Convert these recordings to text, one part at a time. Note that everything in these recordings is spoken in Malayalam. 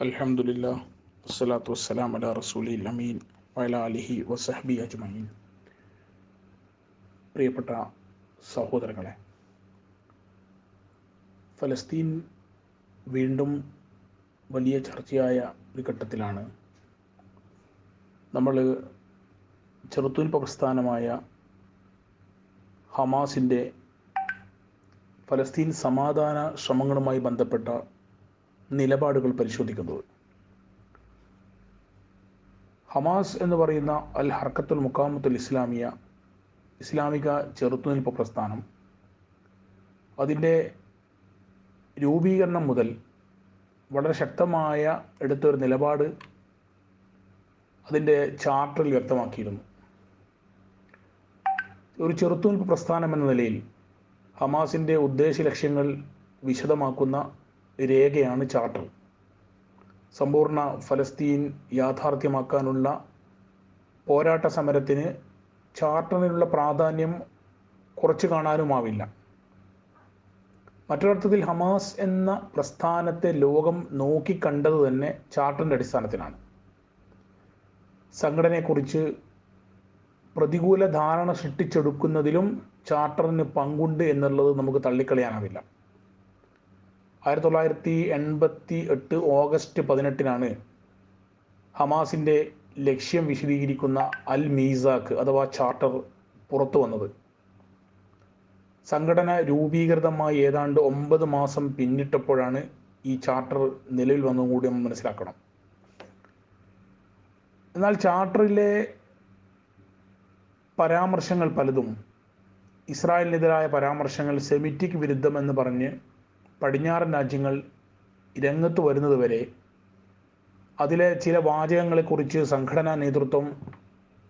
അൽഹംദുലില്ലാ വസ്സലാത്തു വസ്സലാം അല റസൂലി അമീൻ വയല അലിഹി വസഹബി അജ്മീൻ പ്രിയപ്പെട്ട സഹോദരങ്ങളെ ഫലസ്തീൻ വീണ്ടും വലിയ ചർച്ചയായ ഒരു ഘട്ടത്തിലാണ്. നമ്മൾ ചെറുത്തുനിൽപ്പ് പ്രസ്ഥാനമായ ഹമാസിന്റെ ഫലസ്തീൻ സമാധാന ശ്രമങ്ങളുമായി ബന്ധപ്പെട്ട നിലപാടുകൾ പരിശോധിക്കുന്നത്. ഹമാസ് എന്ന് പറയുന്ന അൽ ഹർക്കത്തുൽ മുക്കാമത്തുൽ ഇസ്ലാമിയ ഇസ്ലാമിക ചെറുത്തുനിൽപ്പ് പ്രസ്ഥാനം അതിന്റെ രൂപീകരണം മുതൽ വളരെ ശക്തമായ എടുത്തൊരു നിലപാട് അതിന്റെ ചാർട്ടറിൽ വ്യക്തമാക്കിയിരുന്നു. ഒരു ചെറുത്തുനിൽപ്പ് പ്രസ്ഥാനം എന്ന നിലയിൽ ഹമാസിന്റെ ഉദ്ദേശ ലക്ഷ്യങ്ങൾ വിശദമാക്കുന്ന രേഖയാണ് ചാർട്ടർ സമ്പൂർണ ഫലസ്തീൻ യാഥാർത്ഥ്യമാക്കാനുള്ള പോരാട്ട സമരത്തിന് ചാർട്ടറിനുള്ള പ്രാധാന്യം കുറച്ച് കാണാനുമാവില്ല. മറ്റൊരർത്ഥത്തിൽ ഹമാസ് എന്ന പ്രസ്ഥാനത്തെ ലോകം നോക്കിക്കണ്ടത് തന്നെ ചാർട്ടറിന്റെ അടിസ്ഥാനത്തിലാണ്. സംഘടനയെക്കുറിച്ച് പ്രതികൂല ധാരണ സൃഷ്ടിച്ചെടുക്കുന്നതിലും ചാർട്ടറിന് പങ്കുണ്ട് എന്നുള്ളത് നമുക്ക് തള്ളിക്കളയാനാവില്ല. ആയിരത്തി തൊള്ളായിരത്തി എൺപത്തി എട്ട് ഓഗസ്റ്റ് പതിനെട്ടിനാണ് ഹമാസിന്റെ ലക്ഷ്യം വിശദീകരിക്കുന്ന അൽ മീസാക്ക് അഥവാ ചാർട്ടർ പുറത്തു വന്നത്. സംഘടന രൂപീകൃതമായി ഏതാണ്ട് ഒമ്പത് മാസം പിന്നിട്ടപ്പോഴാണ് ഈ ചാർട്ടർ നിലവിൽ വന്നതും കൂടി നമ്മൾ മനസ്സിലാക്കണം. എന്നാൽ ചാർട്ടറിലെ പരാമർശങ്ങൾ പലതും ഇസ്രായേലിനെതിരായ പരാമർശങ്ങൾ സെമിറ്റിക് വിരുദ്ധമെന്ന് പറഞ്ഞ് പടിഞ്ഞാറൻ രാജ്യങ്ങൾ രംഗത്ത് വരുന്നതുവരെ അതിലെ ചില വാചകങ്ങളെക്കുറിച്ച് സംഘടനാ നേതൃത്വം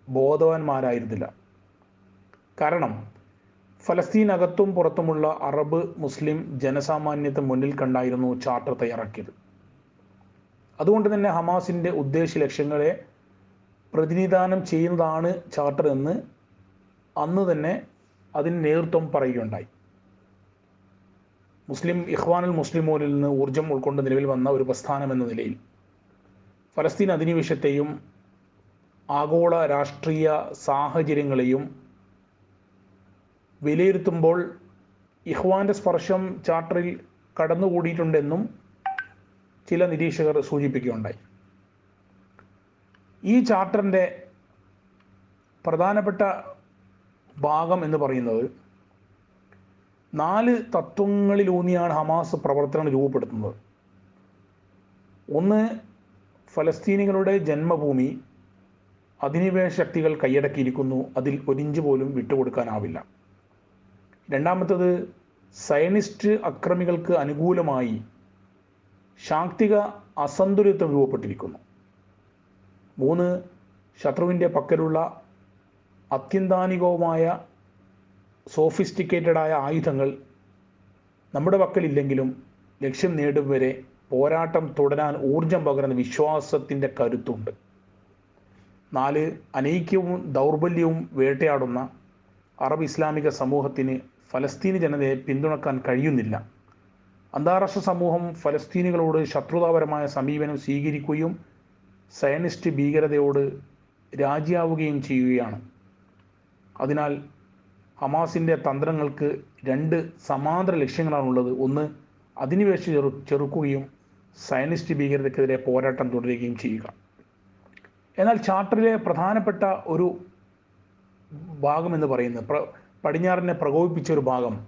ബോധവാന്മാരായിരുന്നില്ല. കാരണം ഫലസ്തീനകത്തും പുറത്തുമുള്ള അറബ് മുസ്ലിം ജനസാമാന്യത്തെ മുന്നിൽ കണ്ടായിരുന്നു ചാർട്ടർ തയ്യാറാക്കിയത്. അതുകൊണ്ട് തന്നെ ഹമാസിന്റെ ഉദ്ദേശ ലക്ഷ്യങ്ങളെ പ്രതിനിധാനം ചെയ്യുന്നതാണ് ചാർട്ടർ എന്ന് അന്ന് തന്നെ അതിന് നേതൃത്വം പറയുകയുണ്ടായി. മുസ്ലിം ഇഖ്വാനുൽ മുസ്ലിമോനിൽ നിന്ന് ഊർജം ഉൾക്കൊണ്ട് നിലവിൽ വന്ന ഒരു പ്രസ്ഥാനം എന്ന നിലയിൽ ഫലസ്തീൻ അധിനിവേശത്തെയും ആഗോള രാഷ്ട്രീയ സാഹചര്യങ്ങളെയും വിലയിരുത്തുമ്പോൾ ഇഹ്വാന്റെ സ്പർശം ചാർട്ടറിൽ കടന്നുകൂടിയിട്ടുണ്ടെന്നും ചില നിരീക്ഷകർ സൂചിപ്പിക്കുകയുണ്ടായി. ഈ ചാർട്ടറിന്റെ പ്രധാനപ്പെട്ട ഭാഗം എന്ന് പറയുന്നത് നാല് തത്വങ്ങളിലൂന്നിയാണ് ഹമാസ് പ്രവർത്തനം രൂപപ്പെടുത്തുന്നത്. ഒന്ന് ഫലസ്തീനികളുടെ ജന്മഭൂമി അധിനിവേശ ശക്തികൾ കൈയടക്കിയിരിക്കുന്നു. അതിൽ ഒരിഞ്ച് പോലും വിട്ടുകൊടുക്കാനാവില്ല. രണ്ടാമത്തത് സയനിസ്റ്റ് അക്രമികൾക്ക് അനുകൂലമായി ശാക്തിക അസന്തുലിതം രൂപപ്പെട്ടിരിക്കുന്നു. മൂന്ന് ശത്രുവിന്റെ പക്കലുള്ള അത്യന്താനികവുമായ സോഫിസ്റ്റിക്കേറ്റഡായ ആയുധങ്ങൾ നമ്മുടെ പക്കലില്ലെങ്കിലും ലക്ഷ്യം നേടും വരെ പോരാട്ടം തുടരാൻ ഊർജം പകരുന്ന വിശ്വാസത്തിന്റെ കരുത്തുണ്ട്. നാല് അനൈക്യവും ദൗർബല്യവും വേട്ടയാടുന്ന അറബ് ഇസ്ലാമിക സമൂഹത്തിന് ഫലസ്തീനി ജനതയെ പിന്തുണക്കാൻ കഴിയുന്നില്ല. അന്താരാഷ്ട്ര സമൂഹം ഫലസ്തീനികളോട് ശത്രുതാപരമായ സമീപനം സ്വീകരിക്കുകയും സയനിസ്റ്റ് ഭീകരതയോട് രാജിയാവുകയും ചെയ്യുകയാണ്. അതിനാൽ ഹമാസിന്റെ തന്ത്രങ്ങൾക്ക് രണ്ട് സമാന്തര ലക്ഷ്യങ്ങളാണുള്ളത് ഒന്ന് അധിനിവേശം ചെറു ചെറുക്കുകയും സയനിസ്റ്റ് ഭീകരതയ്ക്കെതിരെ പോരാട്ടം തുടരുകയും ചെയ്യുക. എന്നാൽ ചാർട്ടറിലെ പ്രധാനപ്പെട്ട ഒരു ഭാഗം എന്ന് പറയുന്നത് പ്ര പടിഞ്ഞാറിനെ പ്രകോപിപ്പിച്ച ഒരു ഭാഗം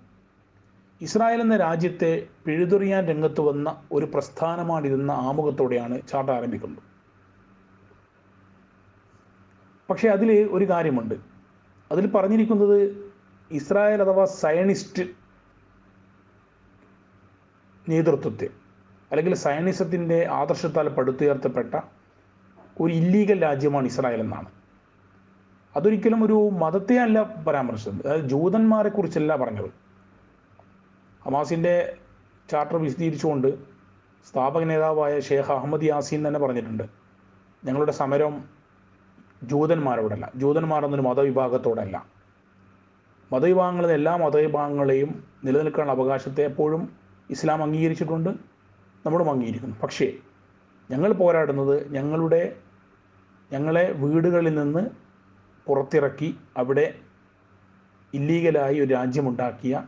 ഇസ്രായേൽ എന്ന രാജ്യത്തെ പിഴുതെറിയാൻ രംഗത്ത് വന്ന ഒരു പ്രസ്ഥാനമാണിതെന്ന ആമുഖത്തോടെയാണ് ചാർട്ടർ ആരംഭിക്കുന്നത്. പക്ഷേ അതിൽ ഒരു കാര്യമുണ്ട്. അതിൽ പറഞ്ഞിരിക്കുന്നത് ഇസ്രായേൽ അഥവാ സയനിസ്റ്റ് നേതൃത്വത്തെ അല്ലെങ്കിൽ സയനിസത്തിന്റെ ആദർശത്താൽ പടുത്തുയർത്തപ്പെട്ട ഒരു ഇല്ലീഗൽ രാജ്യമാണ് ഇസ്രായേൽ എന്നാണ്. അതൊരിക്കലും ഒരു മതത്തെ അല്ല പരാമർശിച്ചത്. അതായത് ജൂതന്മാരെ കുറിച്ചല്ല പറഞ്ഞത്. ഹമാസിന്റെ ചാർട്ടർ വിശദീകരിച്ചുകൊണ്ട് സ്ഥാപക നേതാവായ ഷേഖ് അഹമ്മദ് യാസീൻ തന്നെ പറഞ്ഞിട്ടുണ്ട്. ഞങ്ങളുടെ സമരം ജൂതന്മാരോടല്ല ജൂതന്മാരെന്നൊരു മതവിഭാഗത്തോടല്ല. മതവിഭാഗങ്ങളിൽ എല്ലാ മതവിഭാഗങ്ങളെയും നിലനിൽക്കാനുള്ള അവകാശത്തെ എപ്പോഴും ഇസ്ലാം അംഗീകരിച്ചിട്ടുണ്ട് നമ്മളും അംഗീകരിക്കുന്നു. പക്ഷേ ഞങ്ങൾ പോരാടുന്നത് ഞങ്ങളുടെ ഞങ്ങളെ വീടുകളിൽ നിന്ന് പുറത്തിറക്കി അവിടെ ഇല്ലീഗലായി ഒരു രാജ്യമുണ്ടാക്കിയ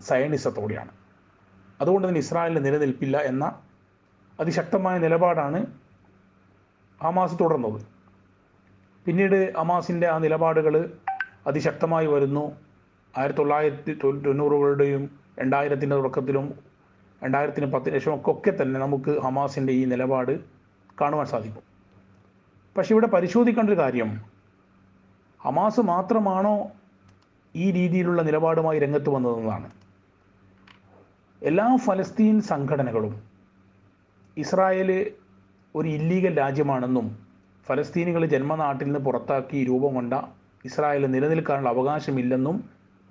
സയനിസത്തോടെയാണ് അതുകൊണ്ട് തന്നെ ഇസ്രായേലിന് നിലനിൽപ്പില്ല എന്ന അതിശക്തമായ നിലപാടാണ് ഹമാസ് തുടർന്നത്. പിന്നീട് ഹമാസിന്റെ ആ നിലപാടുകൾ അതിശക്തമായി വരുന്നു. ആയിരത്തി തൊള്ളായിരത്തി തൊണ്ണൂറുകളുടെയും രണ്ടായിരത്തിന്റെ തുടക്കത്തിലും രണ്ടായിരത്തിന് പത്തിന് ശേഷം ഒക്കെ തന്നെ നമുക്ക് ഹമാസിന്റെ ഈ നിലപാട് കാണുവാൻ സാധിക്കും. പക്ഷെ ഇവിടെ പരിശോധിക്കേണ്ട ഒരു കാര്യം ഹമാസ് മാത്രമാണോ ഈ രീതിയിലുള്ള നിലപാടുമായി രംഗത്ത് വന്നതെന്നതാണ് എല്ലാ ഫലസ്തീൻ സംഘടനകളും ഇസ്രായേൽ ഒരു ഇല്ലീഗൽ രാജ്യമാണെന്നും ഫലസ്തീനികൾ ജന്മനാട്ടിൽ നിന്ന് പുറത്താക്കി രൂപം കൊണ്ട ഇസ്രായേൽ നിലനിൽക്കാനുള്ള അവകാശമില്ലെന്നും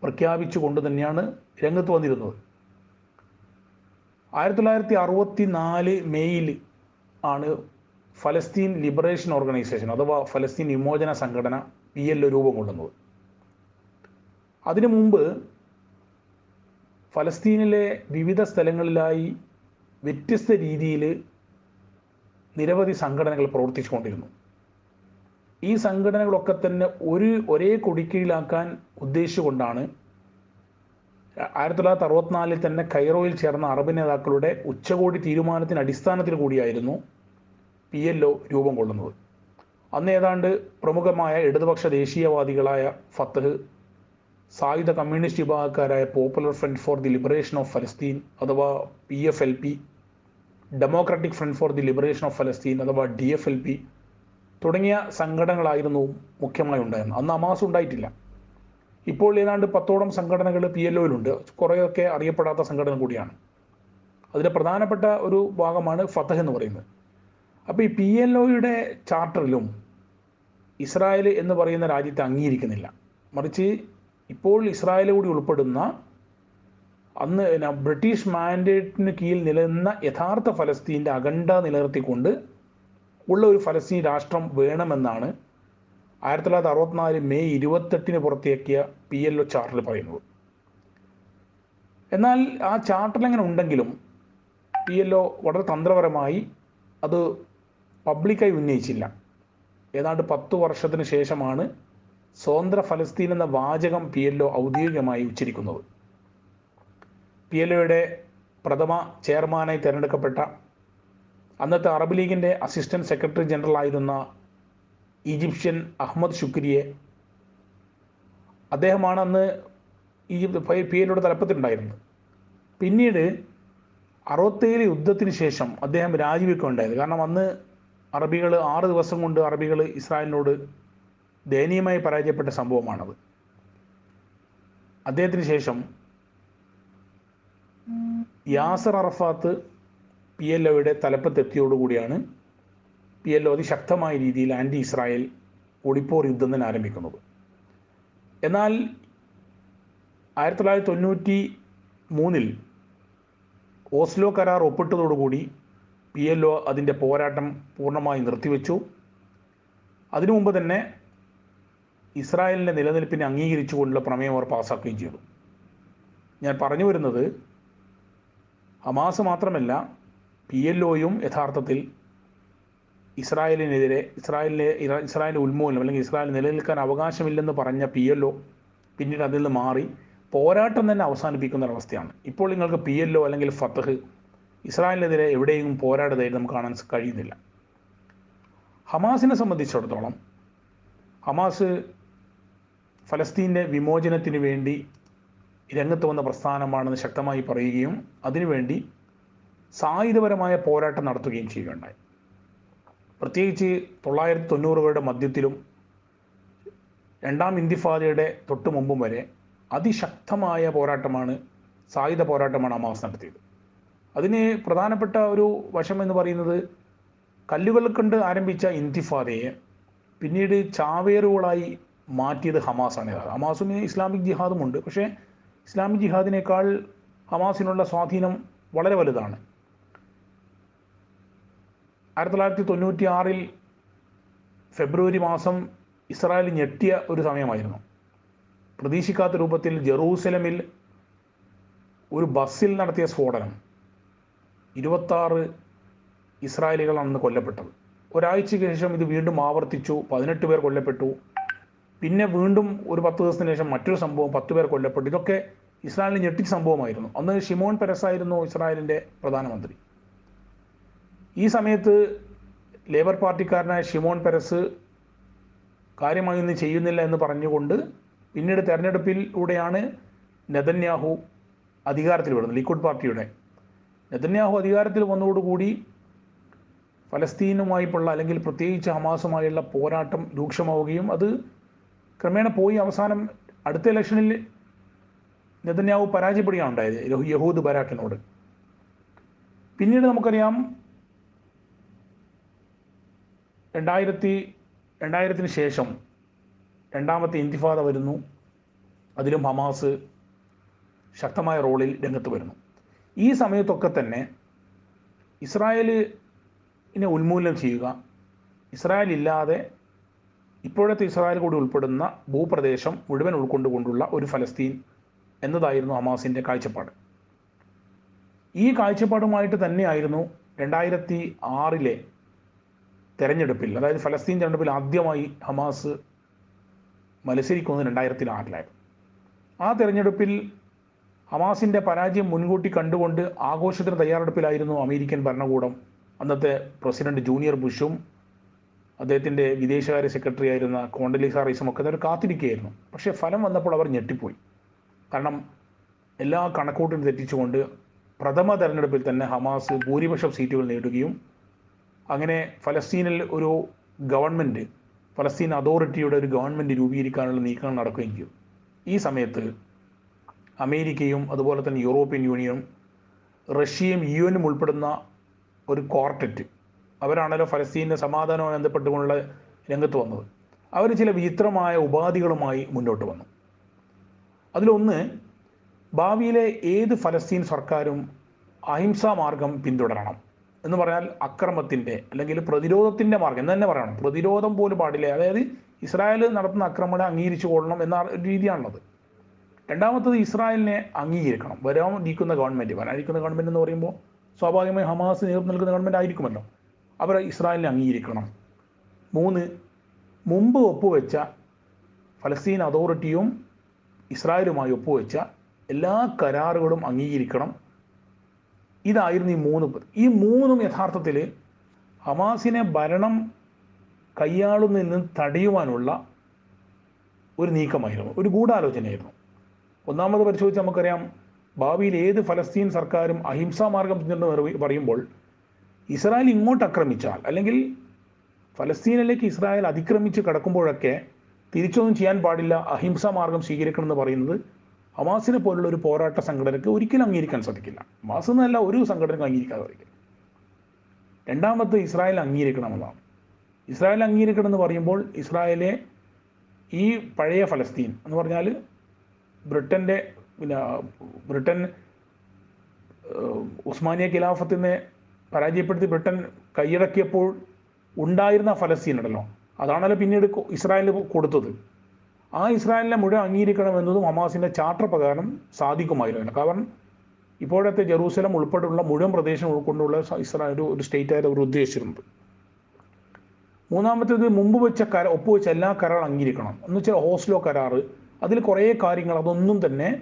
പ്രഖ്യാപിച്ചുകൊണ്ട് തന്നെയാണ് രംഗത്ത് വന്നിരുന്നത്. ആയിരത്തി തൊള്ളായിരത്തി അറുപത്തി നാല് മെയ്യിൽ ആണ് ഫലസ്തീൻ ലിബറേഷൻ ഓർഗനൈസേഷൻ അഥവാ ഫലസ്തീൻ വിമോചന സംഘടന പി എൽ രൂപം കൊള്ളുന്നത്. അതിനു മുമ്പ് ഫലസ്തീനിലെ വിവിധ സ്ഥലങ്ങളിലായി വ്യത്യസ്ത രീതിയിൽ നിരവധി സംഘടനകൾ പ്രവർത്തിച്ചുകൊണ്ടിരുന്നു. ഈ സംഘടനകളൊക്കെ തന്നെ ഒരു ഒരേ കൊടിക്കീഴിലാക്കാൻ ഉദ്ദേശിച്ചുകൊണ്ടാണ് ആയിരത്തി തൊള്ളായിരത്തി അറുപത്തിനാലിൽ തന്നെ കൈറോയിൽ ചേർന്ന അറബ് നേതാക്കളുടെ ഉച്ചകോടി തീരുമാനത്തിന് അടിസ്ഥാനത്തിൽ കൂടിയായിരുന്നു പി എൽ ഒ രൂപം കൊള്ളുന്നത്. അന്ന് ഏതാണ്ട് പ്രമുഖമായ ഇടതുപക്ഷ ദേശീയവാദികളായ ഫത്തഹ് സായുധ communist വിഭാഗക്കാരായ popular front for the liberation of ഫലസ്തീൻ അഥവാ P F L P democratic front for the liberation of ഫലസ്തീൻ അഥവാ ഡി എഫ് എൽ പി തുടങ്ങിയ സംഘടനകളായിരുന്നു മുഖ്യമായി ഉണ്ടായിരുന്നത്. അന്ന് അമാസ് ഉണ്ടായിട്ടില്ല. ഇപ്പോൾ ഏതാണ്ട് പത്തോളം സംഘടനകൾ പി എൽ ഒയിലുണ്ട് കുറേയൊക്കെ അറിയപ്പെടാത്ത സംഘടന കൂടിയാണ്. അതിലെ പ്രധാനപ്പെട്ട ഒരു ഭാഗമാണ് ഫതഹ് എന്ന് പറയുന്നത്. അപ്പോൾ ഈ പി എൽ ഒയുടെ ചാർട്ടറിലും ഇസ്രായേൽ എന്ന് പറയുന്ന രാജ്യത്തെ അംഗീകരിക്കുന്നില്ല. മറിച്ച് ഇപ്പോൾ ഇസ്രായേൽ കൂടി ഉൾപ്പെടുന്ന അന്ന് ബ്രിട്ടീഷ് മാൻഡേറ്റിന് കീഴിൽ നിലനിന്ന യഥാർത്ഥ ഫലസ്തീന്റെ അഖണ്ഡ നിലനിർത്തിക്കൊണ്ട് ഉള്ള ഒരു ഫലസ്തീൻ രാഷ്ട്രം വേണമെന്നാണ് ആയിരത്തി തൊള്ളായിരത്തി അറുപത്തിനാല് മെയ് ഇരുപത്തെട്ടിന് പുറത്തിറക്കിയ പി എൽ ഒ ചാർട്ടറിൽ പറയുന്നത്. എന്നാൽ ആ ചാർട്ടറിൽ അങ്ങനെ ഉണ്ടെങ്കിലും പി എൽ ഒ വളരെ തന്ത്രപരമായി അത് പബ്ലിക്കായി ഉന്നയിച്ചില്ല. ഏതാണ്ട് പത്തു വർഷത്തിന് ശേഷമാണ് സ്വതന്ത്ര ഫലസ്തീൻ എന്ന വാചകം പി എൽ ഒ ഔദ്യോഗികമായി ഉച്ചരിക്കുന്നത്. പി എൽ ഒയുടെ പ്രഥമ ചെയർമാനായി തിരഞ്ഞെടുക്കപ്പെട്ട അന്നത്തെ അറബ് ലീഗിന്റെ അസിസ്റ്റന്റ് സെക്രട്ടറി ജനറൽ ആയിരുന്ന ഈജിപ്ഷ്യൻ അഹമ്മദ് ഷുക്രിയെ അദ്ദേഹമാണ് അന്ന് ഈജിപ്ത് പി എല്ലോട് തലപ്പത്തിലുണ്ടായിരുന്നത്. പിന്നീട് അറുപത്തേഴ് യുദ്ധത്തിന് ശേഷം അദ്ദേഹം രാജിവെക്കുകയുണ്ടായത് കാരണം അന്ന് അറബികൾ ആറ് ദിവസം കൊണ്ട് അറബികൾ ഇസ്രായേലിനോട് ദയനീയമായി പരാജയപ്പെട്ട സംഭവമാണത്. അദ്ദേഹത്തിന് ശേഷം യാസർ അറഫാത്ത് പി എൽ ഒയുടെ തലപ്പത്തെത്തിയോടുകൂടിയാണ് പി എൽ ഒ അതിശക്തമായ രീതിയിൽ ആന്റി ഇസ്രായേൽ ഒളിപ്പോർ യുദ്ധം തന്നെ ആരംഭിക്കുന്നത്. എന്നാൽ ആയിരത്തി തൊള്ളായിരത്തി തൊണ്ണൂറ്റി മൂന്നിൽ ഓസ്ലോ കരാർ ഒപ്പിട്ടതോടുകൂടി പി എൽ ഒ അതിന്റെ പോരാട്ടം പൂർണമായി നിർത്തിവെച്ചു. അതിനു മുമ്പ് തന്നെ ഇസ്രായേലിന്റെ നിലനിൽപ്പിനെ അംഗീകരിച്ചുകൊണ്ടുള്ള പ്രമേയം അവർ പാസ്സാക്കുകയും ചെയ്തു. ഞാൻ പറഞ്ഞു വരുന്നത് ഹമാസ് മാത്രമല്ല പി എൽ ഒയും യഥാർത്ഥത്തിൽ ഇസ്രായേലിനെതിരെ ഇസ്രായേലിനെ ഇസ്രായേലിന്റെ ഉന്മൂലനം അല്ലെങ്കിൽ ഇസ്രായേൽ നിലനിൽക്കാൻ അവകാശമില്ലെന്ന് പറഞ്ഞ പി എൽ ഒ പിന്നീട് അതിൽ നിന്ന് മാറി പോരാട്ടം തന്നെ അവസാനിപ്പിക്കുന്ന ഒരവസ്ഥയാണ്. ഇപ്പോൾ നിങ്ങൾക്ക് പി എൽ ഒ അല്ലെങ്കിൽ ഫത്തഹ് ഇസ്രായേലിനെതിരെ എവിടെയും പോരാടുന്നതായിട്ട് നമുക്ക് കാണാൻ കഴിയുന്നില്ല. ഹമാസിനെ സംബന്ധിച്ചിടത്തോളം ഹമാസ് ഫലസ്തീന്റെ വിമോചനത്തിന് വേണ്ടി രംഗത്ത് വന്ന പ്രസ്ഥാനമാണെന്ന് ശക്തമായി പറയുകയും അതിനുവേണ്ടി സായുധപരമായ പോരാട്ടം നടത്തുകയും ചെയ്യുകയുണ്ടായി. പ്രത്യേകിച്ച് തൊള്ളായിരത്തി തൊണ്ണൂറുകളുടെ മധ്യത്തിലും രണ്ടാം ഇന്തിഫാദയുടെ തൊട്ട് മുമ്പും വരെ അതിശക്തമായ പോരാട്ടമാണ് സായുധ പോരാട്ടമാണ് അമാസ് നടത്തിയത് അതിന് പ്രധാനപ്പെട്ട ഒരു വശം എന്ന് പറയുന്നത് കല്ലുകൾ കൊണ്ട് ആരംഭിച്ച ഇന്തിഫാദയെ പിന്നീട് ചാവേറുകളായി മാറ്റിയത് ഹമാസാണ്. ഹമാസും ഇസ്ലാമിക് ജിഹാദും ഉണ്ട്. പക്ഷേ ഇസ്ലാമിക് ജിഹാദിനേക്കാൾ ഹമാസിനുള്ള സ്വാധീനം വളരെ വലുതാണ്. ആയിരത്തി തൊള്ളായിരത്തി തൊണ്ണൂറ്റി ആറിൽ ഫെബ്രുവരി മാസം ഇസ്രായേൽ ഞെട്ടിയ ഒരു സമയമായിരുന്നു. പ്രതീക്ഷിക്കാത്ത രൂപത്തിൽ ജെറൂസലമിൽ ഒരു ബസ്സിൽ നടത്തിയ സ്ഫോടനം ഇരുപത്താറ് ഇസ്രായേലികളാണ് അന്ന് കൊല്ലപ്പെട്ടത്. ഒരാഴ്ചയ്ക്ക് ശേഷം ഇത് വീണ്ടും ആവർത്തിച്ചു പതിനെട്ട് പേർ കൊല്ലപ്പെട്ടു. പിന്നെ വീണ്ടും ഒരു പത്ത് ദിവസത്തിന് ശേഷം മറ്റൊരു സംഭവം പത്ത് പേർ കൊല്ലപ്പെട്ടു. ഇതൊക്കെ ഇസ്രായേലിനെ ഞെട്ടിച്ച സംഭവമായിരുന്നു. അന്ന് ഷിമോൺ പെരസായിരുന്നു ഇസ്രായേലിന്റെ പ്രധാനമന്ത്രി. ഈ സമയത്ത് ലേബർ പാർട്ടിക്കാരനായ ഷിമോൺ പെരസ് കാര്യമായി ഒന്നും ചെയ്യുന്നില്ല എന്ന് പറഞ്ഞുകൊണ്ട് പിന്നീട് തെരഞ്ഞെടുപ്പിലൂടെയാണ് നെതന്യാഹു അധികാരത്തിൽ വരുന്നത് ലിക്വിഡ് പാർട്ടിയുടെ. നെതന്യാഹു അധികാരത്തിൽ വന്നതോടുകൂടി ഫലസ്തീനുമായിട്ടുള്ള അല്ലെങ്കിൽ പ്രത്യേകിച്ച് ഹമാസുമായുള്ള പോരാട്ടം രൂക്ഷമാവുകയും അത് ക്രമേണ പോയി അവസാനം അടുത്ത ഇലക്ഷനിൽ നെതന്യാഹു പരാജയപ്പെടുകയാണ് ഉണ്ടായത് യഹൂ- യഹൂദ് ബരാക്കിനോട്. പിന്നീട് നമുക്കറിയാം രണ്ടായിരത്തി രണ്ടായിരത്തിന് ശേഷം രണ്ടാമത്തെ ഇന്തിഫാദ വരുന്നു. അതിലും ഹമാസ് ശക്തമായ റോളിൽ രംഗത്ത് വരുന്നു. ഈ സമയത്തൊക്കെ തന്നെ ഇസ്രായേലിനെ ഉന്മൂലനം ചെയ്യുക ഇസ്രായേൽ ഇല്ലാതെ ഇപ്പോഴത്തെ ഇസ്രായേൽ കൂടി ഉൾപ്പെടുന്ന ഭൂപ്രദേശം മുഴുവൻ ഉൾക്കൊണ്ടുകൊണ്ടുള്ള ഒരു ഫലസ്തീൻ എന്നതായിരുന്നു ഹമാസിന്റെ കാഴ്ചപ്പാട്. ഈ കാഴ്ചപ്പാടുമായിട്ട് തന്നെയായിരുന്നു രണ്ടായിരത്തി ആറിലെ തെരഞ്ഞെടുപ്പിൽ അതായത് ഫലസ്തീൻ തെരഞ്ഞെടുപ്പിൽ ആദ്യമായി ഹമാസ് മത്സരിക്കുന്നത് രണ്ടായിരത്തി ആറിലായിരുന്നു ആ തെരഞ്ഞെടുപ്പിൽ ഹമാസിന്റെ പരാജയം മുൻകൂട്ടി കണ്ടുകൊണ്ട് ആഘോഷത്തിന് തയ്യാറെടുപ്പിലായിരുന്നു അമേരിക്കൻ ഭരണകൂടം. അന്നത്തെ പ്രസിഡന്റ് ജൂനിയർ ബുഷും അദ്ദേഹത്തിന്റെ വിദേശകാര്യ സെക്രട്ടറി ആയിരുന്ന കോണ്ടലീസ റൈസും ഒക്കെ അവർ കാത്തിരിക്കുകയായിരുന്നു. പക്ഷേ ഫലം വന്നപ്പോൾ അവർ ഞെട്ടിപ്പോയി. കാരണം എല്ലാ കണക്കൂട്ടും തെറ്റിച്ചുകൊണ്ട് പ്രഥമ തെരഞ്ഞെടുപ്പിൽ തന്നെ ഹമാസ് ഭൂരിപക്ഷം സീറ്റുകൾ നേടുകയും അങ്ങനെ ഫലസ്തീനിൽ ഒരു ഗവൺമെന്റ് ഫലസ്തീൻ അതോറിറ്റിയുടെ ഒരു ഗവൺമെന്റ് രൂപീകരിക്കാനുള്ള നീക്കങ്ങൾ നടക്കുകയും ചെയ്തു. ഈ സമയത്ത് അമേരിക്കയും അതുപോലെ തന്നെ യൂറോപ്യൻ യൂണിയനും റഷ്യയും യു എനും ഉൾപ്പെടുന്ന ഒരു ക്വാർട്ടറ്റ് അവരാണല്ലോ ഫലസ്തീനിന്റെ സമാധാനവുമായി ബന്ധപ്പെട്ടുകൊണ്ടുള്ള രംഗത്ത് വന്നത്. അവർ ചില വിചിത്രമായ ഉപാധികളുമായി മുന്നോട്ട് വന്നു. അതിലൊന്ന് ഭാവിയിലെ ഏത് ഫലസ്തീൻ സർക്കാരും അഹിംസാ മാർഗം പിന്തുടരണം. എന്ന് പറഞ്ഞാൽ അക്രമത്തിന്റെ അല്ലെങ്കിൽ പ്രതിരോധത്തിന്റെ മാർഗം എന്ന് തന്നെ പറയണം. പ്രതിരോധം പോലും പാടില്ല. അതായത് ഇസ്രായേൽ നടത്തുന്ന ആക്രമണം അംഗീകരിച്ചു കൊള്ളണം എന്ന രീതിയാണുള്ളത്. രണ്ടാമത്തത് ഇസ്രായേലിനെ അംഗീകരിക്കണം. വരാൻ വരാനിരിക്കുന്ന ഗവൺമെന്റ് വരാനിരിക്കുന്ന ഗവൺമെന്റ് എന്ന് പറയുമ്പോൾ സ്വാഭാവികമായി ഹമാസ് നേതൃത്വം നൽകുന്ന ഗവൺമെന്റ് ആയിരിക്കുമല്ലോ. അവർ ഇസ്രായേലിനെ അംഗീകരിക്കണം. മൂന്ന് മുമ്പ് ഒപ്പുവെച്ച ഫലസ്തീൻ അതോറിറ്റിയും ഇസ്രായേലുമായി ഒപ്പുവെച്ച എല്ലാ കരാറുകളും അംഗീകരിക്കണം. ഇതായിരുന്നു ഈ മൂന്ന് ഈ മൂന്നും യഥാർത്ഥത്തിൽ ഹമാസിനെ ഭരണം കൈയാളുന്നതിൽ നിന്ന് തടയുവാനുള്ള ഒരു നീക്കമായിരുന്നു. ഒരു ഗൂഢാലോചനയായിരുന്നു. ഒന്നാമത് പരിശോധിച്ച് നമുക്കറിയാം ഭാവിയിൽ ഏത് ഫലസ്തീൻ സർക്കാരും അഹിംസാ മാർഗം പിന്തുടർന്ന് പറയുമ്പോൾ ഇസ്രായേൽ ഇങ്ങോട്ട് ആക്രമിച്ചാൽ അല്ലെങ്കിൽ ഫലസ്തീനിലേക്ക് ഇസ്രായേൽ അതിക്രമിച്ച് കടക്കുമ്പോഴൊക്കെ തിരിച്ചൊന്നും ചെയ്യാൻ പാടില്ല അഹിംസാ മാർഗം സ്വീകരിക്കണം എന്ന് പറയുന്നത് ഹമാസിനെ പോലുള്ള ഒരു പോരാട്ട സംഘടനയ്ക്ക് ഒരിക്കലും അംഗീകരിക്കാൻ സാധിക്കില്ല. ഹമാസ് എന്നല്ല ഒരു സംഘടനയ്ക്കും അംഗീകരിക്കാൻ സാധിക്കില്ല രണ്ടാമത്തെ ഇസ്രായേൽ അംഗീകരിക്കണമെന്നാണ്. ഇസ്രായേൽ അംഗീകരിക്കണം എന്ന് പറയുമ്പോൾ ഇസ്രായേലെ ഈ പഴയ ഫലസ്തീൻ എന്ന് പറഞ്ഞാൽ ബ്രിട്ടന്റെ പിന്നെ ബ്രിട്ടൻ ഉസ്മാനിയ ഖിലാഫത്തിനെ പരാജയപ്പെടുത്തി ബ്രിട്ടൻ കൈയടക്കിയപ്പോൾ ഉണ്ടായിരുന്ന ഫലസ്തീൻ ഉണ്ടല്ലോ. അതാണല്ലോ പിന്നീട് ഇസ്രായേൽ കൊടുത്തത്. ആ ഇസ്രായേലിനെ മുഴുവൻ അംഗീകരിക്കണമെന്നതും ഹമാസിന്റെ ചാർട്ടർ പ്രകാരം സാധിക്കുമായിരുന്നു. കാരണം ഇപ്പോഴത്തെ ജെറൂസലം ഉൾപ്പെടെയുള്ള മുഴുവൻ പ്രദേശം ഉൾക്കൊണ്ടുള്ള ഇസ്രായേൽ ഒരു- സ്റ്റേറ്റ് ആയിട്ട് അവർ ഉദ്ദേശിച്ചിരുന്നത് മൂന്നാമത്തേത് മുമ്പ് വെച്ച കര ഒപ്പുവെച്ച എല്ലാ കരാർ അംഗീകരിക്കണം. എന്ന് വെച്ചാൽ ഓസ്ലോ കരാറ് അതിൽ കുറേ കാര്യങ്ങൾ അതൊന്നും തന്നെ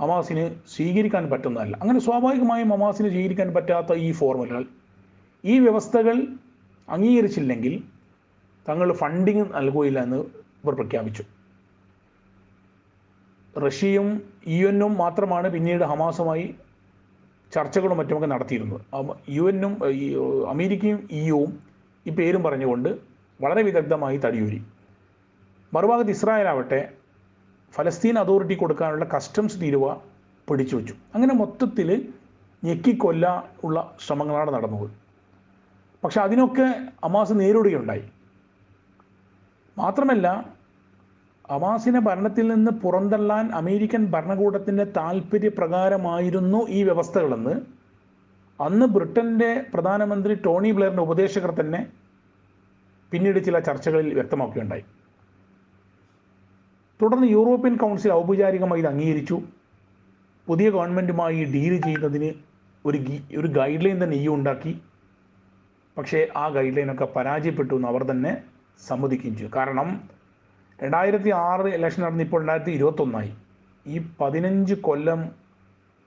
ഹമാസിന് സ്വീകരിക്കാൻ പറ്റുന്നതല്ല. അങ്ങനെ സ്വാഭാവികമായും ഹമാസിന് സ്വീകരിക്കാൻ പറ്റാത്ത ഈ ഫോർമുലകൾ ഈ വ്യവസ്ഥകൾ അംഗീകരിച്ചില്ലെങ്കിൽ തങ്ങൾ ഫണ്ടിങ് നൽകുകയില്ല എന്ന് ഇവർ പ്രഖ്യാപിച്ചു. റഷ്യയും യു എന്നും മാത്രമാണ് പിന്നീട് ഹമാസുമായി ചർച്ചകളും മറ്റുമൊക്കെ നടത്തിയിരുന്നത്. യു എന്നും അമേരിക്കയും ഇ യുവും ഈ പേരും പറഞ്ഞുകൊണ്ട് വളരെ വിദഗ്ധമായി തടിയൂരി. മറുഭാഗത്ത് ഇസ്രായേൽ ആവട്ടെ ഫലസ്തീൻ അതോറിറ്റി കൊടുക്കാനുള്ള കസ്റ്റംസ് തീരുവ പിടിച്ചു വെച്ചു. അങ്ങനെ മൊത്തത്തിൽ ഞെക്കിക്കൊല്ല ഉള്ള ശ്രമങ്ങളാണ് നടന്നത്. പക്ഷെ അതിനൊക്കെ അമാസ് നേരിടുകയുണ്ടായി. മാത്രമല്ല ഹമാസിനെ ഭരണത്തിൽ നിന്ന് പുറന്തള്ളാൻ അമേരിക്കൻ ഭരണകൂടത്തിന്റെ താല്പര്യപ്രകാരമായിരുന്നു ഈ വ്യവസ്ഥകളെന്ന്. അന്ന് ബ്രിട്ടന്റെ പ്രധാനമന്ത്രി ടോണി ബ്ലെയറിന്റെ ഉപദേശകർ തന്നെ പിന്നീട് ചില ചർച്ചകളിൽ വ്യക്തമാക്കുകയുണ്ടായി. തുടർന്ന് യൂറോപ്യൻ കൗൺസിൽ ഔപചാരികമായി ഇത് അംഗീകരിച്ചു. പുതിയ ഗവൺമെന്റുമായി ഡീൽ ചെയ്യുന്നതിന് ഒരു ഒരു ഗൈഡ് ലൈൻ തന്നെ ഈ ഉണ്ടാക്കി. പക്ഷേ ആ ഗൈഡ് ലൈനൊക്കെ പരാജയപ്പെട്ടു എന്ന് അവർ തന്നെ സമ്മതിക്കുകയും ചെയ്തു. കാരണം രണ്ടായിരത്തി ആറ് ഇലക്ഷൻ നടന്ന് ഇപ്പോൾ രണ്ടായിരത്തി ഇരുപത്തൊന്നായി ഈ പതിനഞ്ച് കൊല്ലം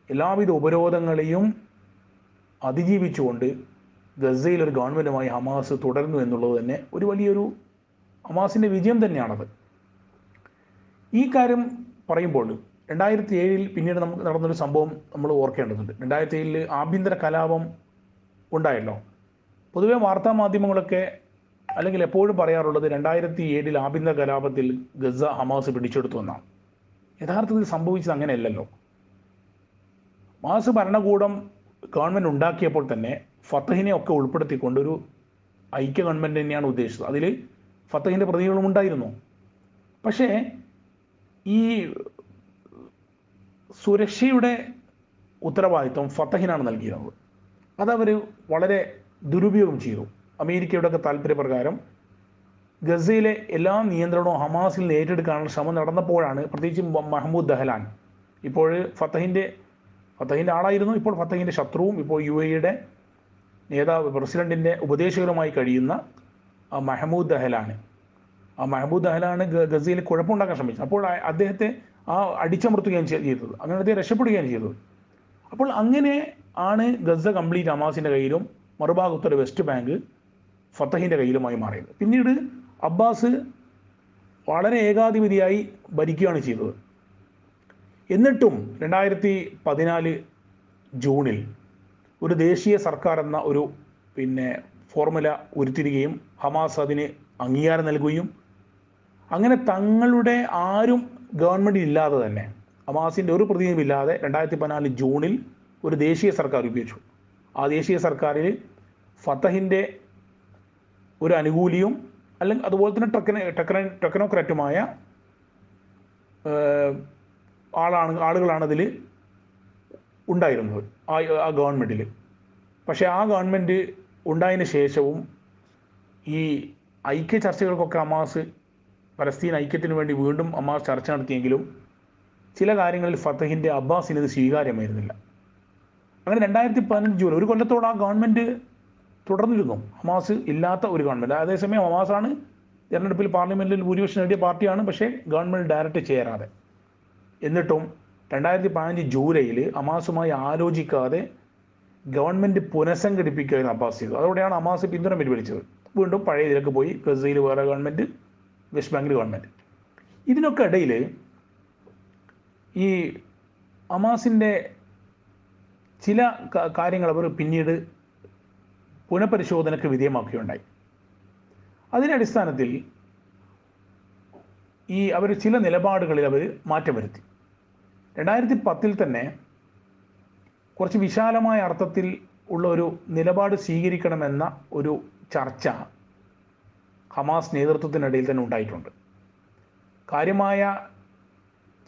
എല്ലാവിധ ഉപരോധങ്ങളെയും അതിജീവിച്ചുകൊണ്ട് ഗസയിൽ ഒരു ഗവൺമെന്റുമായി ഹമാസ് തുടരുന്നു എന്നുള്ളത് തന്നെ ഒരു വലിയൊരു ഹമാസിന്റെ വിജയം തന്നെയാണത്. ഈ കാര്യം പറയുമ്പോൾ രണ്ടായിരത്തി ഏഴിൽ പിന്നീട് നമുക്ക് നടന്നൊരു സംഭവം നമ്മൾ ഓർക്കേണ്ടതുണ്ട്. രണ്ടായിരത്തി ഏഴിൽ ആഭ്യന്തര കലാപം ഉണ്ടായല്ലോ. പൊതുവെ വാർത്താ മാധ്യമങ്ങളൊക്കെ അല്ലെങ്കിൽ എപ്പോഴും പറയാറുള്ളത് രണ്ടായിരത്തി ഏഴിൽ ആഭ്യന്തര കലാപത്തിൽ ഗസ ഹമാസ് പിടിച്ചെടുത്തു എന്നാണ്. യഥാർത്ഥത്തിൽ സംഭവിച്ചത് അങ്ങനെയല്ലല്ലോ. മാസ് ഭരണകൂടം ഗവൺമെന്റ് ഉണ്ടാക്കിയപ്പോൾ തന്നെ ഫത്തഹിനെ ഒക്കെ ഉൾപ്പെടുത്തിക്കൊണ്ട് ഒരു ഐക്യ ഗവൺമെന്റ് തന്നെയാണ് ഉദ്ദേശിച്ചത്. അതിൽ ഫത്തഹിന്റെ പ്രതികളും ഉണ്ടായിരുന്നു. പക്ഷേ ഈ സുരക്ഷയുടെ ഉത്തരവാദിത്വം ഫത്തഹിനാണ് നൽകിയിരുന്നത്. അതവർ വളരെ ദുരുപയോഗം ചെയ്തു. അമേരിക്കയുടെ ഒക്കെ താല്പര്യപ്രകാരം ഗസയിലെ എല്ലാ നിയന്ത്രണവും ഹമാസിൽ നിന്ന് ഏറ്റെടുക്കാനുള്ള ശ്രമം നടന്നപ്പോഴാണ് പ്രത്യേകിച്ച് മഹമ്മൂദ് ദഹലാൻ. ഇപ്പോൾ ഫത്തഹിന്റെ ഫത്തഹിന്റെ ആളായിരുന്നു. ഇപ്പോൾ ഫത്തഹിന്റെ ശത്രുവും ഇപ്പോൾ യു എയുടെ നേതാവ് പ്രസിഡന്റിന്റെ ഉപദേശകരുമായി കഴിയുന്ന മഹമ്മൂദ് ദഹലാണ് ആ മഹമ്മൂദ് ദഹലാണ് ഗസയിൽ കുഴപ്പമുണ്ടാക്കാൻ ശ്രമിച്ചത് അപ്പോൾ അദ്ദേഹത്തെ ആ അടിച്ചമർത്തുകയാണ് ചെയ്തത്. അങ്ങനെ അദ്ദേഹം രക്ഷപ്പെടുകയാണ് ചെയ്തത്. അപ്പോൾ അങ്ങനെ ആണ് ഗസ കംപ്ലീറ്റ് ഹമാസിന്റെ കയ്യിലും മറുഭാഗത്തൊരു വെസ്റ്റ് ബാങ്ക് ഫത്തഹിന്റെ കയ്യിലുമായി മാറിയത്. പിന്നീട് അബ്ബാസ് വളരെ ഏകാധിപതിയായി ഭരിക്കുകയാണ് ചെയ്തത്. എന്നിട്ടും രണ്ടായിരത്തി പതിനാല് ജൂണിൽ ഒരു ദേശീയ സർക്കാർ എന്ന ഒരു പിന്നെ ഫോർമുല ഉരുത്തിരികയും ഹമാസ് അതിന് അംഗീകാരം നൽകുകയും അങ്ങനെ തങ്ങളുടെ ആരും ഗവൺമെന്റ് ഇല്ലാതെ തന്നെ ഹമാസിന്റെ ഒരു പ്രതിനിധി ഇല്ലാതെ രണ്ടായിരത്തി പതിനാല് ജൂണിൽ ഒരു ദേശീയ സർക്കാർ ഉപയോഗിച്ചു ആ ദേശീയ സർക്കാരിൽ ഫത്തഹിന്റെ ഒരു അനുകൂലിയും അല്ലെങ്കിൽ അതുപോലെ തന്നെ ടെക്ന ടെക്ന ടെക്നോക്രാറ്റുമായ ആളാണ് ആളുകളാണ് അതിൽ ഉണ്ടായിരുന്നത് ആ ആ ഗവൺമെന്റിൽ പക്ഷേ ആ ഗവൺമെന്റ് ഉണ്ടായതിന് ശേഷവും ഈ ഐക്യ ചർച്ചകൾക്കൊക്കെ അമാസ് പലസ്തീൻ ഐക്യത്തിന് വേണ്ടി വീണ്ടും അമാസ് ചർച്ച നടത്തിയെങ്കിലും ചില കാര്യങ്ങളിൽ ഫത്തഹിന്റെ അബ്ബാസിന് ഇത് സ്വീകാര്യമായിരുന്നില്ല. അങ്ങനെ രണ്ടായിരത്തി പതിനഞ്ച് ജൂൺ ഒരു കൊല്ലത്തോളം ആ ഗവൺമെന്റ് തുടർന്നിരുന്നു. ഹമാസ് ഇല്ലാത്ത ഒരു ഗവൺമെന്റ് അതേസമയം ഹമാസാണ് തെരഞ്ഞെടുപ്പിൽ പാർലമെന്റിൽ ഭൂരിപക്ഷം നേടിയ പാർട്ടിയാണ് പക്ഷേ ഗവൺമെന്റ് ഡയറക്റ്റ് ചേരാതെ. എന്നിട്ടും രണ്ടായിരത്തി പതിനഞ്ച് ജൂലൈയിൽ അമാസുമായി ആലോചിക്കാതെ ഗവൺമെന്റ് പുനഃസംഘടിപ്പിക്കുകയായിരുന്നു അബ്ബാസ് ചെയ്തു. അതോടെയാണ് അമാസ് പിന്തുണ പിൻവലിച്ചത്. വീണ്ടും പഴയ ഇതിലേക്ക് പോയി. ഗസയിൽ വേറെ ഗവൺമെന്റ് വെസ്റ്റ് ബാങ്കിൽ ഗവൺമെന്റ് ഇതിനൊക്കെ ഇടയിൽ ഈ അമാസിന്റെ ചില കാര്യങ്ങൾ അവർ പിന്നീട് പുനഃപരിശോധനയ്ക്ക് വിധേയമാക്കുകയുണ്ടായി. അതിന്റെ അടിസ്ഥാനത്തിൽ ഈ അവർ ചില നിലപാടുകളിൽ അവർ മാറ്റം വരുത്തി. രണ്ടായിരത്തി പത്തിൽ തന്നെ കുറച്ച് വിശാലമായ അർത്ഥത്തിൽ ഉള്ള ഒരു നിലപാട് സ്വീകരിക്കണമെന്ന ഒരു ചർച്ച ഹമാസ് നേതൃത്വത്തിനിടയിൽ തന്നെ ഉണ്ടായിട്ടുണ്ട്. കാര്യമായ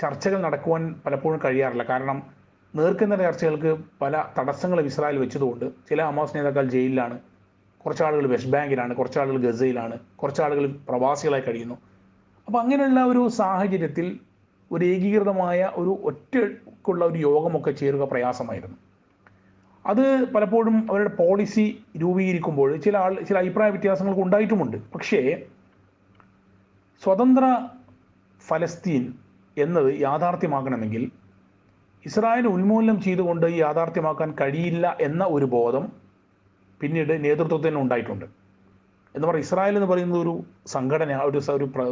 ചർച്ചകൾ നടക്കുവാൻ പലപ്പോഴും കഴിയാറില്ല. കാരണം നേർക്കുന്ന ചർച്ചകൾക്ക് പല തടസ്സങ്ങളും ഇസ്രായേൽ വെച്ചതുകൊണ്ട് ചില ഹമാസ് നേതാക്കൾ ജയിലിലാണ്. കുറച്ച് ആളുകൾ വെസ്റ്റ് ബാങ്കിലാണ് കുറച്ച് ആളുകൾ ഗസയിലാണ് കുറച്ച് ആളുകൾ പ്രവാസികളായി കഴിയുന്നു. അപ്പോൾ അങ്ങനെയുള്ള ഒരു സാഹചര്യത്തിൽ ഒരു ഏകീകൃതമായ ഒരു ഒറ്റക്കുള്ള ഒരു യോഗമൊക്കെ ചേരുക പ്രയാസമായിരുന്നു. അത് പലപ്പോഴും അവരുടെ പോളിസി രൂപീകരിക്കുമ്പോൾ ചില ആൾ ചില അഭിപ്രായ വ്യത്യാസങ്ങൾക്ക് ഉണ്ടായിട്ടുമുണ്ട്. പക്ഷേ സ്വതന്ത്ര ഫലസ്തീൻ എന്നത് യാഥാർത്ഥ്യമാക്കണമെങ്കിൽ ഇസ്രായേൽ ഉന്മൂലനം ചെയ്തുകൊണ്ട് ഈ യാഥാർത്ഥ്യമാക്കാൻ കഴിയില്ല എന്ന ഒരു ബോധം പിന്നീട് നേതൃത്വത്തിന് ഉണ്ടായിട്ടുണ്ട്. എന്ന് പറഞ്ഞാൽ ഇസ്രായേൽ എന്ന് പറയുന്നത് ഒരു സംഘടന ഒരു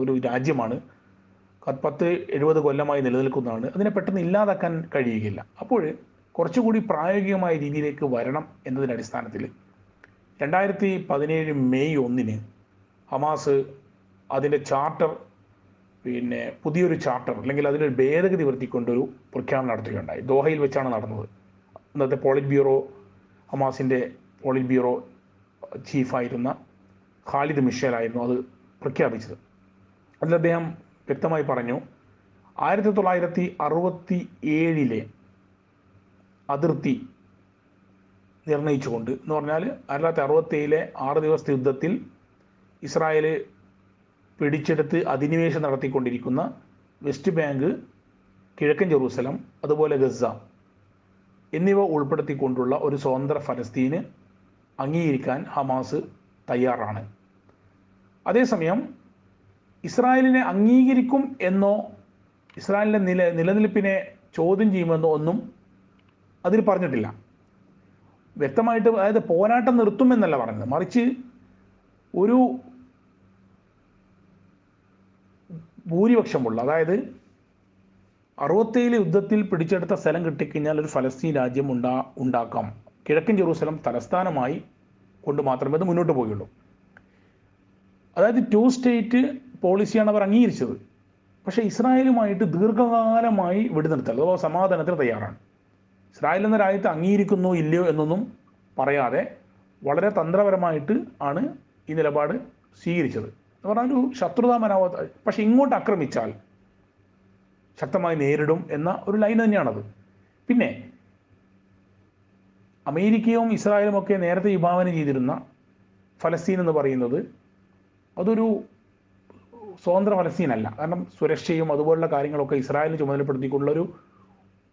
ഒരു രാജ്യമാണ്. പത്ത് എഴുപത് കൊല്ലമായി നിലനിൽക്കുന്നതാണ്. അതിനെ പെട്ടെന്ന് ഇല്ലാതാക്കാൻ കഴിയുകയില്ല. അപ്പോൾ കുറച്ചുകൂടി പ്രായോഗികമായ രീതിയിലേക്ക് വരണം എന്നതിന്റെ അടിസ്ഥാനത്തിൽ രണ്ടായിരത്തി പതിനേഴ് മെയ് ഒന്നിന് ഹമാസ് അതിന്റെ ചാർട്ടർ പിന്നെ പുതിയൊരു ചാർട്ടർ അല്ലെങ്കിൽ അതിനൊരു ഭേദഗതി വരുത്തിക്കൊണ്ടൊരു പ്രഖ്യാപനം നടത്തുകയുണ്ടായി. ദോഹയിൽ വെച്ചാണ് നടന്നത്. അന്നത്തെ പോളിറ്റ് ബ്യൂറോ ഹമാസിന്റെ പോളിറ്റ് ബ്യൂറോ ചീഫായിരുന്ന ഖാലിദ് മിഷേലായിരുന്നു അത് പ്രഖ്യാപിച്ചത്. അതിൽ അദ്ദേഹം വ്യക്തമായി പറഞ്ഞു ആയിരത്തി തൊള്ളായിരത്തി അറുപത്തി ഏഴിലെ അതിർത്തി നിർണയിച്ചുകൊണ്ട് എന്ന് പറഞ്ഞാൽ ആയിരത്തി തൊള്ളായിരത്തി അറുപത്തി ഏഴിലെ ആറ് ദിവസത്തെ യുദ്ധത്തിൽ ഇസ്രായേൽ പിടിച്ചെടുത്ത് അധിനിവേശം നടത്തിക്കൊണ്ടിരിക്കുന്ന വെസ്റ്റ് ബാങ്ക് കിഴക്കൻ ജെറൂസലം അതുപോലെ ഗസ എന്നിവ ഉൾപ്പെടുത്തിക്കൊണ്ടുള്ള ഒരു സ്വതന്ത്ര ഫലസ്തീന് അംഗീകരിക്കാൻ ഹമാസ് തയ്യാറാണ്. അതേസമയം ഇസ്രായേലിനെ അംഗീകരിക്കും എന്നോ ഇസ്രായേലിന്റെ നില നിലനിൽപ്പിനെ ചോദ്യം ചെയ്യുമെന്നോ ഒന്നും അതിൽ പറഞ്ഞിട്ടില്ല. വ്യക്തമായിട്ട് അതായത് പോരാട്ടം നിർത്തുമെന്നല്ല പറഞ്ഞത്. മറിച്ച് ഒരു ഭൂരിപക്ഷമുള്ള അതായത് അറുപത്തേഴ് യുദ്ധത്തിൽ പിടിച്ചെടുത്ത സ്ഥലം കിട്ടിക്കഴിഞ്ഞാൽ ഒരു ഫലസ്തീൻ രാജ്യം ഉണ്ടാ ഉണ്ടാക്കാം. കിഴക്കൻ ജെറൂസലം തലസ്ഥാനമായി കൊണ്ട് മാത്രമേ അത് മുന്നോട്ട് പോവുകയുള്ളൂ അതായത് ടു സ്റ്റേറ്റ് പോളിസിയാണ് അവർ അംഗീകരിച്ചത്. പക്ഷേ ഇസ്രായേലുമായിട്ട് ദീർഘകാലമായി വെടിനിർത്തൽ അഥവാ സമാധാനത്തിന് തയ്യാറാണ്. ഇസ്രായേൽ എന്ന രാജ്യത്തെ അംഗീകരിക്കുന്നോ ഇല്ലയോ എന്നൊന്നും പറയാതെ വളരെ തന്ത്രപരമായിട്ട് ആണ് ഈ നിലപാട് സ്വീകരിച്ചത്. എന്ന് പറഞ്ഞാൽ ഒരു ശത്രുതാ മനോഭാവം പക്ഷെ ഇങ്ങോട്ട് ആക്രമിച്ചാൽ ശക്തമായി നേരിടും എന്ന ഒരു ലൈൻ തന്നെയാണത്. പിന്നെ അമേരിക്കയും ഇസ്രായേലും ഒക്കെ നേരത്തെ വിഭാവന ചെയ്തിരുന്ന ഫലസ്തീൻ എന്ന് പറയുന്നത് അതൊരു സ്വതന്ത്ര ഫലസ്തീനല്ല കാരണം സുരക്ഷയും അതുപോലുള്ള കാര്യങ്ങളൊക്കെ ഇസ്രായേലിന് ചുമതലപ്പെടുത്തിക്കൊണ്ടുള്ളൊരു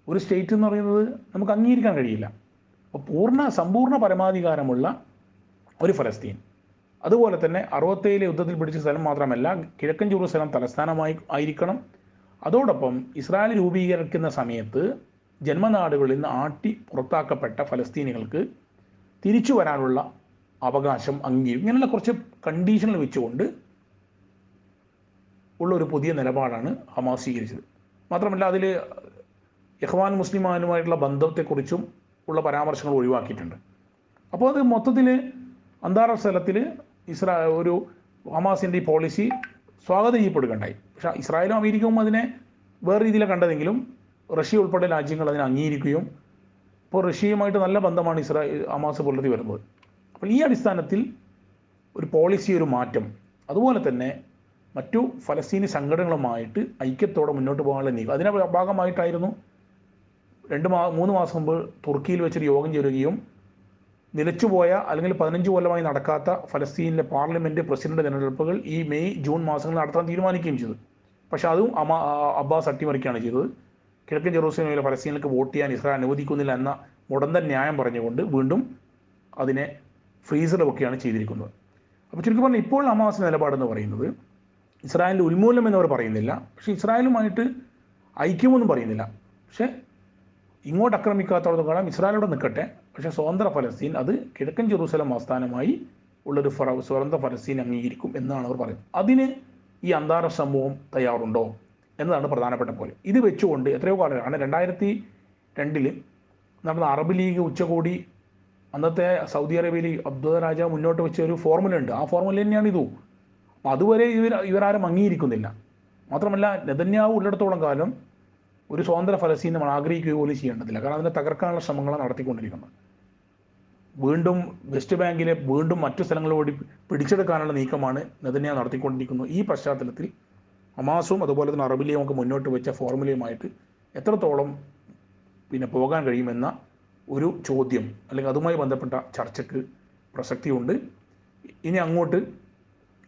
ഒരു സ്റ്റേറ്റ് എന്ന് പറയുന്നത് നമുക്ക് അംഗീകരിക്കാൻ കഴിയില്ല. അപ്പോൾ പൂർണ സമ്പൂർണ പരമാധികാരമുള്ള ഒരു ഫലസ്തീൻ. അതുപോലെ തന്നെ അറുപത്തേഴിലെ യുദ്ധത്തിൽ പിടിച്ച സ്ഥലം മാത്രമല്ല കിഴക്കൻ ജെറൂസലം തലസ്ഥാനമായി ആയിരിക്കണം. അതോടൊപ്പം ഇസ്രായേൽ രൂപീകരിക്കുന്ന സമയത്ത് ജന്മനാടുകളിൽ നിന്ന് ആട്ടി പുറത്താക്കപ്പെട്ട ഫലസ്തീനികൾക്ക് തിരിച്ചു വരാനുള്ള അവകാശം അംഗീകരിക്കും ഇങ്ങനെയുള്ള കുറച്ച് കണ്ടീഷനിൽ വെച്ചുകൊണ്ട് ഉള്ള ഒരു പുതിയ നിലപാടാണ് ഹമാസ് സ്വീകരിച്ചത്. മാത്രമല്ല അതിൽ യഹ്വാൻ മുസ്ലിമാനുമായിട്ടുള്ള ബന്ധത്തെക്കുറിച്ചും ഉള്ള പരാമർശങ്ങൾ ഒഴിവാക്കിയിട്ടുണ്ട്. അപ്പോൾ അത് മൊത്തത്തിൽ അന്താരാഷ്ട്ര തലത്തിൽ ഇസ്രാ ഒരു ഹമാസിന്റെ ഈ പോളിസി സ്വാഗതം ചെയ്യപ്പെടുകയുണ്ടായി. പക്ഷേ ഇസ്രായേലും അമേരിക്കയും അതിനെ വേറെ രീതിയിലാണ് കണ്ടതെങ്കിലും റഷ്യ ഉൾപ്പെടെ രാജ്യങ്ങൾ അതിനെ അംഗീകരിക്കുകയും ഇപ്പോൾ റഷ്യയുമായിട്ട് നല്ല ബന്ധമാണ് ഇസ്രായേൽ ഹമാസ് പുലർത്തി വരുന്നത്. അപ്പോൾ ഈ അടിസ്ഥാനത്തിൽ ഒരു പോളിസി ഒരു മാറ്റം. അതുപോലെ തന്നെ മറ്റു ഫലസ്തീനി സംഘടനകളുമായിട്ട് ഐക്യത്തോടെ മുന്നോട്ട് പോകാനുള്ള നീക്കം. അതിന്റെ ഭാഗമായിട്ടായിരുന്നു രണ്ട് മാ മൂന്ന് മാസം മുമ്പ് തുർക്കിയിൽ വെച്ചൊരു യോഗം ചേരുകയും നിലച്ചുപോയ അല്ലെങ്കിൽ പതിനഞ്ച് കൊല്ലമായി നടക്കാത്ത ഫലസ്തീനിലെ പാർലമെന്റ് പ്രസിഡന്റ് തിരഞ്ഞെടുപ്പുകൾ ഈ മെയ് ജൂൺ മാസങ്ങളിൽ നടത്താൻ തീരുമാനിക്കുകയും ചെയ്തു. പക്ഷേ അതും അമ അബ്ബാസ് അട്ടിമറിക്കുകയാണ് ചെയ്തത്. കിഴക്കൻ ജെറൂസലേമിലെ ഫലസ്തീനിലേക്ക് വോട്ട് ചെയ്യാൻ ഇസ്രായേൽ അനുവദിക്കുന്നില്ല എന്ന ഉടന്തൻ ന്യായം പറഞ്ഞുകൊണ്ട് വീണ്ടും അതിനെ ഫ്രീസർ ചെയ്തിരിക്കുന്നത്. അപ്പോൾ ചുരുക്കി പറഞ്ഞാൽ ഇപ്പോൾ ഹമാസ് നിലപാടെന്ന് പറയുന്നത് ഇസ്രായേലിന്റെ ഉന്മൂലനം എന്നവർ പറയുന്നില്ല. പക്ഷേ ഇസ്രായേലുമായിട്ട് ഐക്യമൊന്നും പറയുന്നില്ല. പക്ഷേ ഇങ്ങോട്ട് ആക്രമിക്കാത്തോളം ഇസ്രായേലോടെ നിൽക്കട്ടെ. പക്ഷേ സ്വതന്ത്ര ഫലസ്തീൻ അത് കിഴക്കൻ ജെറൂസലം ആസ്ഥാനമായി ഉള്ളൊരു ഫറ സ്വതന്ത്ര ഫലസ്തീൻ അംഗീകരിക്കും എന്നാണ് അവർ പറയുന്നത്. അതിന് ഈ അന്താരാഷ്ട്ര സമൂഹം തയ്യാറുണ്ടോ എന്നതാണ് പ്രധാനപ്പെട്ട പോലെ ഇത് വെച്ചുകൊണ്ട് എത്രയോ കാലമാണ് രണ്ടായിരത്തി രണ്ടിൽ നടന്ന അറബ് ലീഗ് ഉച്ചകോടി അന്നത്തെ സൗദി അറേബ്യയിൽ അബ്ദുൽ രാജ മുന്നോട്ട് വെച്ച ഒരു ഫോർമുല ഉണ്ട്. ആ ഫോർമുല തന്നെയാണ് ഇതും. അപ്പോൾ അതുവരെ ഇവർ ഇവരാരും അംഗീകരിക്കുന്നില്ല. മാത്രമല്ല നെതന്യാവ് ഉള്ളിടത്തോളം കാലം ഒരു സ്വതന്ത്ര ഫലസ്തീൻ നമ്മൾ ആഗ്രഹിക്കുക പോലും ചെയ്യേണ്ടതില്ല. കാരണം അതിനെ തകർക്കാനുള്ള ശ്രമങ്ങളാണ് നടത്തിക്കൊണ്ടിരിക്കുന്നത്. വീണ്ടും വെസ്റ്റ് ബാങ്കിലെ വീണ്ടും മറ്റു സ്ഥലങ്ങളോടി പിടിച്ചെടുക്കാനുള്ള നീക്കമാണ് നെതന്യാ നടത്തിക്കൊണ്ടിരിക്കുന്നത് ഈ പശ്ചാത്തലത്തിൽ ഹമാസും അതുപോലെ തന്നെ അറബിലെയും ഒക്കെ മുന്നോട്ട് വെച്ച ഫോർമുലയുമായിട്ട് എത്രത്തോളം പിന്നെ പോകാൻ കഴിയുമെന്ന ഒരു ചോദ്യം അല്ലെങ്കിൽ അതുമായി ബന്ധപ്പെട്ട ചർച്ചയ്ക്ക് പ്രസക്തിയുണ്ട്. ഇനി അങ്ങോട്ട്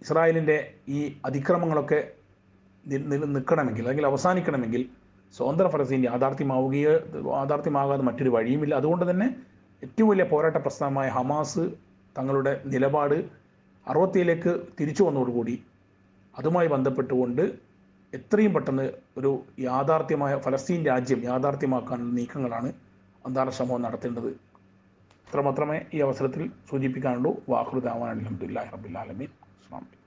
ഇസ്രായേലിന്റെ ഈ അതിക്രമങ്ങളൊക്കെ നിൽക്കണമെങ്കിൽ അല്ലെങ്കിൽ അവസാനിക്കണമെങ്കിൽ സ്വതന്ത്ര ഫലസ്തീൻ യാഥാർത്ഥ്യമാവുകയോ യാഥാർത്ഥ്യമാകാതെ മറ്റൊരു വഴിയുമില്ല. അതുകൊണ്ട് തന്നെ ഏറ്റവും വലിയ പോരാട്ട പ്രസ്ഥാനമായ ഹമാസ് തങ്ങളുടെ നിലപാട് അറുപത്തിയിലേക്ക് തിരിച്ചു വന്നതോടുകൂടി അതുമായി ബന്ധപ്പെട്ടുകൊണ്ട് എത്രയും പെട്ടെന്ന് ഒരു യാഥാർത്ഥ്യമായ ഫലസ്തീൻ രാജ്യം യാഥാർത്ഥ്യമാക്കാനുള്ള നീക്കങ്ങളാണ് അന്താരാഷ്ട്ര സമൂഹം നടത്തേണ്ടത്. അത്രമാത്രമേ ഈ അവസരത്തിൽ സൂചിപ്പിക്കാനുള്ളൂ. വാഹൃദാവാൻ അലഹമുല്ലാ അസ്സാം വലൈക്കും